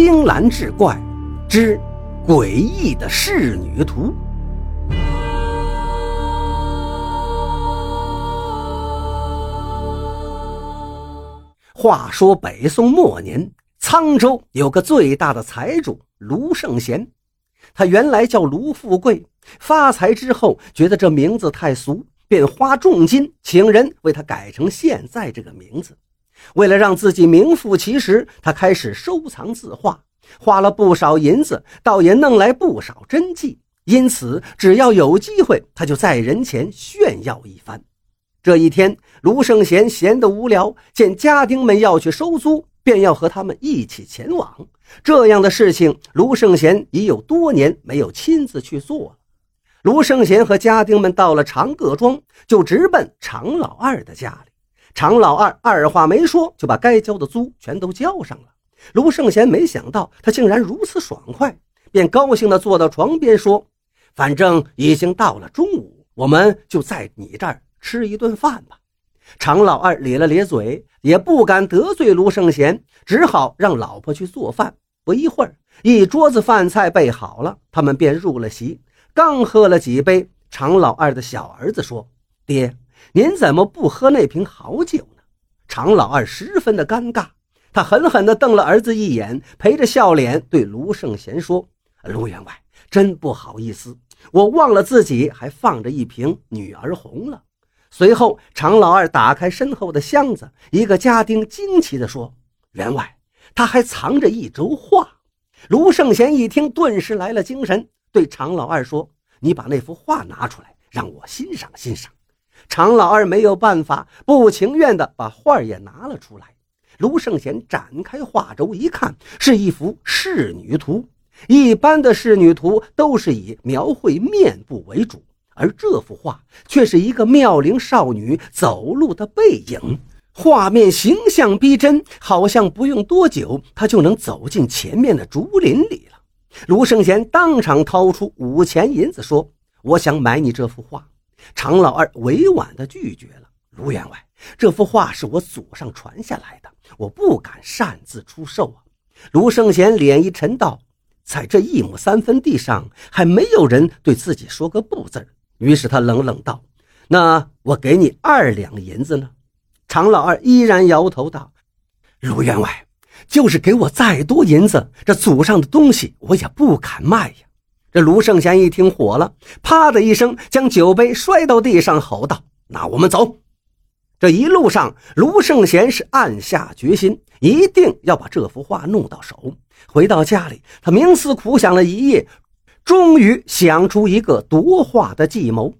青蓝志怪之诡异的仕女图。话说北宋末年，沧州有个最大的财主卢圣贤，他原来叫卢富贵。发财之后，觉得这名字太俗，便花重金请人为他改成现在这个名字。为了让自己名副其实，他开始收藏字画，花了不少银子，倒也弄来不少真迹。因此，只要有机会，他就在人前炫耀一番。这一天，卢圣贤闲得无聊，见家丁们要去收租，便要和他们一起前往。这样的事情，卢圣贤已有多年没有亲自去做了。卢圣贤和家丁们到了长各庄，就直奔常老二的家里。常老二二话没说，就把该交的租全都交上了。卢圣贤没想到他竟然如此爽快，便高兴地坐到床边说：“反正已经到了中午，我们就在你这儿吃一顿饭吧。”常老二咧了咧嘴，也不敢得罪卢圣贤，只好让老婆去做饭。不一会儿，一桌子饭菜备好了，他们便入了席。刚喝了几杯，常老二的小儿子说：“爹，您怎么不喝那瓶好酒呢？”常老二十分的尴尬，他狠狠地瞪了儿子一眼，陪着笑脸对卢圣贤说：“卢员外，真不好意思，我忘了自己还放着一瓶女儿红了。”随后，常老二打开身后的箱子，一个家丁惊奇地说：“员外，他还藏着一轴画。”卢圣贤一听，顿时来了精神。对常老二说：“你把那幅画拿出来，让我欣赏欣赏。”常老二没有办法，不情愿地把画也拿了出来。卢圣贤展开画轴一看，是一幅仕女图。一般的仕女图都是以描绘面部为主，而这幅画却是一个妙龄少女走路的背影，画面形象逼真，好像不用多久，她就能走进前面的竹林里了。卢圣贤当场掏出五钱银子，说：“我想买你这幅画。”常老二委婉地拒绝了。卢员外，这幅画是我祖上传下来的，我不敢擅自出售啊。卢圣贤脸一沉，道：“在这一亩三分地上，还没有人对自己说个不字。”于是他冷冷道：“那我给你二两银子呢？”常老二依然摇头道：“卢员外。”就是给我再多银子，这祖上的东西我也不敢卖呀！这卢圣贤一听火了，啪的一声将酒杯摔到地上，吼道：“那我们走！”这一路上，卢圣贤是暗下决心，一定要把这幅画弄到手。回到家里，他冥思苦想了一夜，终于想出一个夺画的计谋。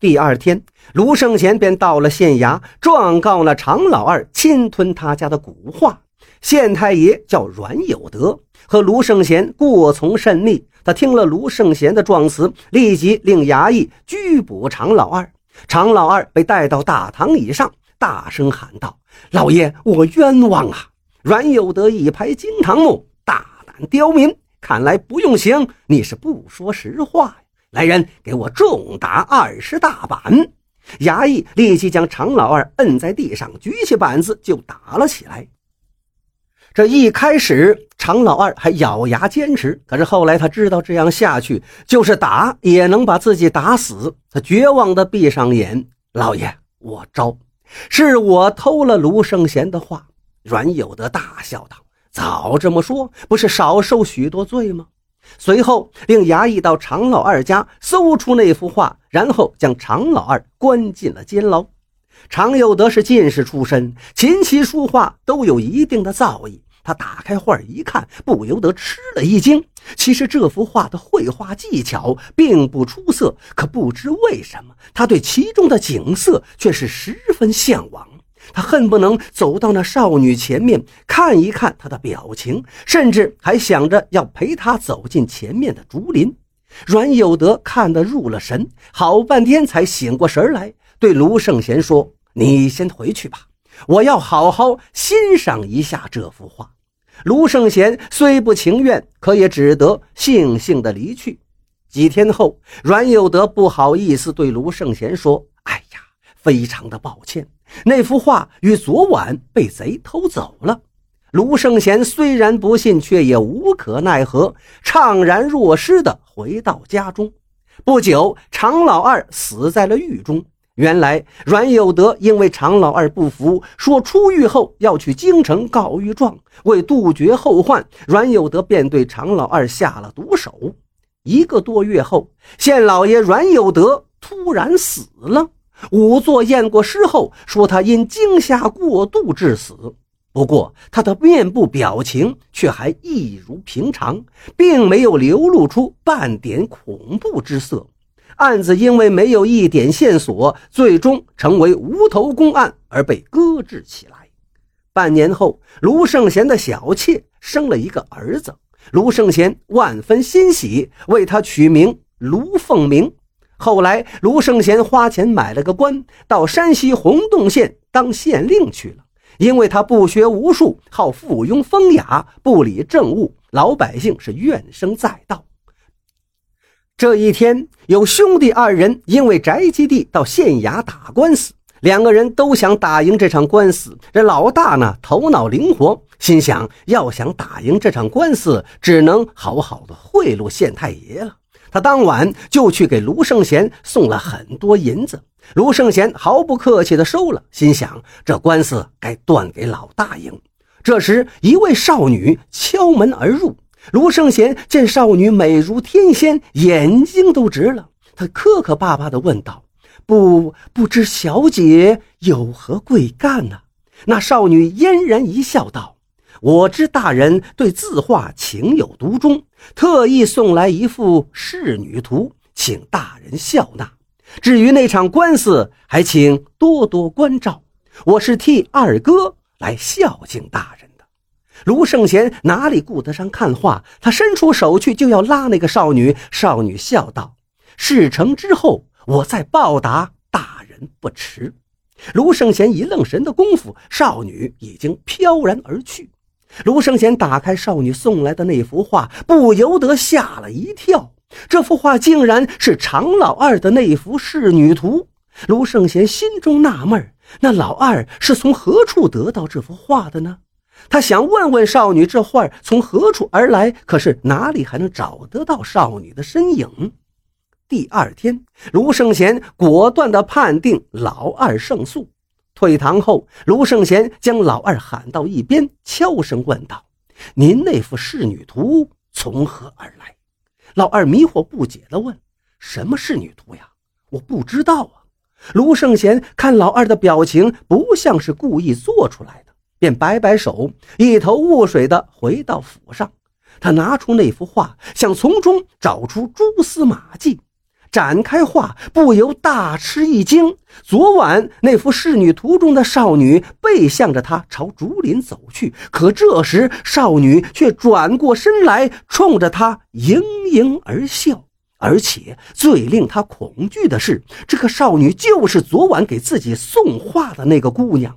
第二天，卢圣贤便到了县衙，状告了常老二侵吞他家的古画。县太爷叫阮有德，和卢圣贤过从甚密。他听了卢圣贤的状词，立即令衙役拘捕常老二。常老二被带到大堂以上，大声喊道：“老爷，我冤枉啊！”阮有德一拍惊堂木：“大胆刁民，看来不用刑，你是不说实话呀！来人，给我重打二十大板！”衙役立即将常老二摁在地上，举起板子就打了起来。这一开始，常老二还咬牙坚持，可是后来他知道这样下去就是打也能把自己打死，他绝望地闭上眼。老爷，我招，是我偷了卢圣贤的画。阮有德大笑道：“早这么说，不是少受许多罪吗？”随后令衙役到常老二家搜出那幅画，然后将常老二关进了监牢。常有德是进士出身，琴棋书画都有一定的造诣。他打开画一看，不由得吃了一惊。其实这幅画的绘画技巧并不出色，可不知为什么，他对其中的景色却是十分向往。他恨不能走到那少女前面看一看她的表情，甚至还想着要陪她走进前面的竹林。阮有德看得入了神，好半天才醒过神来，对卢圣贤说：“你先回去吧，我要好好欣赏一下这幅画。”卢圣贤虽不情愿，可也只得悻悻地离去。几天后，阮有德不好意思对卢圣贤说：“哎呀，非常的抱歉，那幅画于昨晚被贼偷走了。”卢圣贤虽然不信，却也无可奈何，怅然若失地回到家中。不久，常老二死在了狱中。原来，阮有德因为常老二不服，说出狱后要去京城告御状。为杜绝后患，阮有德便对常老二下了毒手。一个多月后，县老爷阮有德突然死了。仵作验过尸后，说他因惊吓过度致死。不过，他的面部表情却还一如平常，并没有流露出半点恐怖之色。案子因为没有一点线索，最终成为无头公案而被搁置起来。半年后，卢胜贤的小妾生了一个儿子，卢胜贤万分欣喜，为他取名卢凤鸣。后来，卢胜贤花钱买了个官，到山西洪洞县当县令去了。因为他不学无术，好附庸风雅，不理政务，老百姓是怨声载道。这一天，有兄弟二人因为宅基地到县衙打官司，两个人都想打赢这场官司。这老大呢，头脑灵活，心想要想打赢这场官司，只能好好的贿赂县太爷了。他当晚就去给卢胜贤送了很多银子，卢胜贤毫不客气地收了，心想这官司该断给老大赢。这时，一位少女敲门而入。卢胜贤见少女美如天仙，眼睛都直了。他磕磕巴巴地问道：“不，不知小姐有何贵干呢？”那少女嫣然一笑，道：“我知大人对字画情有独钟，特意送来一幅仕女图，请大人笑纳。至于那场官司，还请多多关照。我是替二哥来孝敬大人。”卢胜贤哪里顾得上看画？他伸出手去就要拉那个少女。少女笑道：“事成之后，我再报答大人不迟。”卢胜贤一愣神的功夫，少女已经飘然而去。卢胜贤打开少女送来的那幅画，不由得吓了一跳。这幅画竟然是常老二的那幅仕女图。卢胜贤心中纳闷：那老二是从何处得到这幅画的呢？他想问问少女这画从何处而来，可是哪里还能找得到少女的身影？第二天，卢胜贤果断地判定老二胜诉。退堂后，卢胜贤将老二喊到一边，悄声问道：“您那幅仕女图从何而来？”老二迷惑不解地问：“什么仕女图呀？我不知道啊。”卢胜贤看老二的表情不像是故意做出来的。便摆摆手，一头雾水地回到府上。他拿出那幅画，想从中找出蛛丝马迹。展开画，不由大吃一惊。昨晚那幅仕女图中的少女背向着他朝竹林走去，可这时少女却转过身来，冲着他盈盈而笑。而且最令他恐惧的是，这个少女就是昨晚给自己送画的那个姑娘。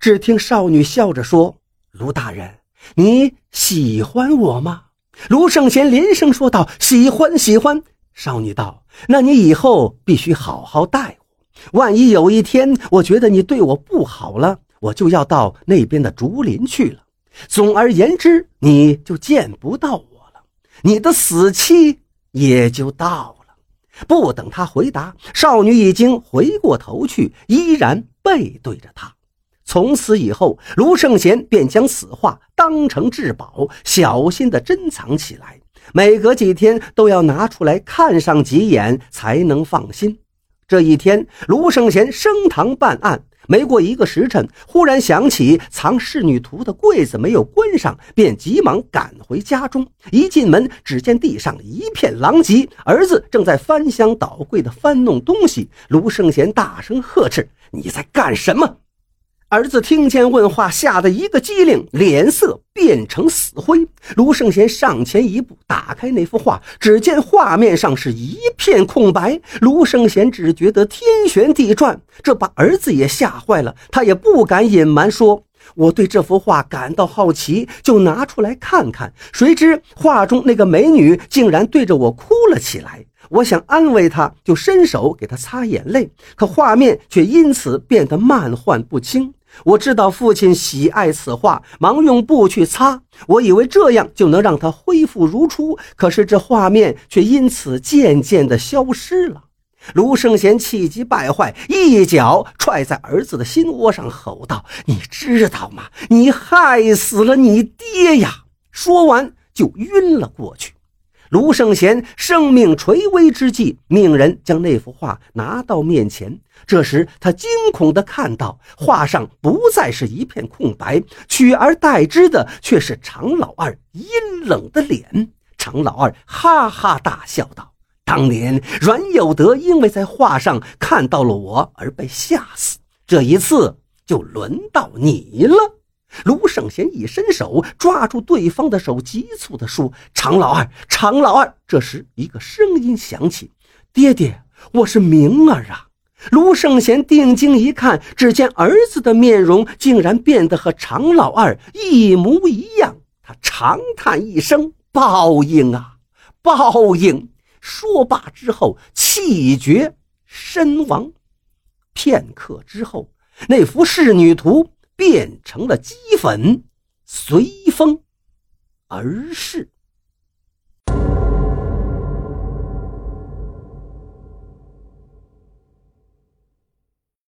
只听少女笑着说：“卢大人，你喜欢我吗？”卢胜贤连声说道：“喜欢，喜欢。”少女道：“那你以后必须好好待我。万一有一天我觉得你对我不好了，我就要到那边的竹林去了。总而言之，你就见不到我了，你的死期也就到了。”不等他回答，少女已经回过头去，依然背对着他。从此以后，卢胜贤便将此画当成至宝，小心地珍藏起来。每隔几天都要拿出来看上几眼，才能放心。这一天，卢胜贤升堂办案，没过一个时辰，忽然想起藏仕女图的柜子没有关上，便急忙赶回家中。一进门，只见地上一片狼藉，儿子正在翻箱倒柜地翻弄东西。卢胜贤大声呵斥：“你在干什么？”儿子听见问话，吓得一个机灵，脸色变成死灰。卢胜贤上前一步，打开那幅画，只见画面上是一片空白。卢胜贤只觉得天旋地转，这把儿子也吓坏了。他也不敢隐瞒，说：“我对这幅画感到好奇，就拿出来看看。谁知画中那个美女竟然对着我哭了起来。”我想安慰她，就伸手给她擦眼泪，可画面却因此变得漫幻不清。我知道父亲喜爱此画，忙用布去擦。我以为这样就能让它恢复如初，可是这画面却因此渐渐地消失了。卢胜贤气急败坏，一脚踹在儿子的心窝上，吼道：“你知道吗？你害死了你爹呀！”说完就晕了过去。卢胜贤生命垂危之际，命人将那幅画拿到面前。这时，他惊恐地看到画上不再是一片空白，取而代之的却是常老二阴冷的脸。常老二哈哈大笑道：“当年阮有德因为在画上看到了我而被吓死，这一次就轮到你了。”卢胜贤一伸手抓住对方的手，急促地说：“常老二，常老二！”这时，一个声音响起：“爹爹，我是明儿啊！”卢胜贤定睛一看，只见儿子的面容竟然变得和常老二一模一样。他长叹一声：“报应啊，报应！”说罢之后，气绝身亡。片刻之后，那幅仕女图。变成了齑粉，随风而逝。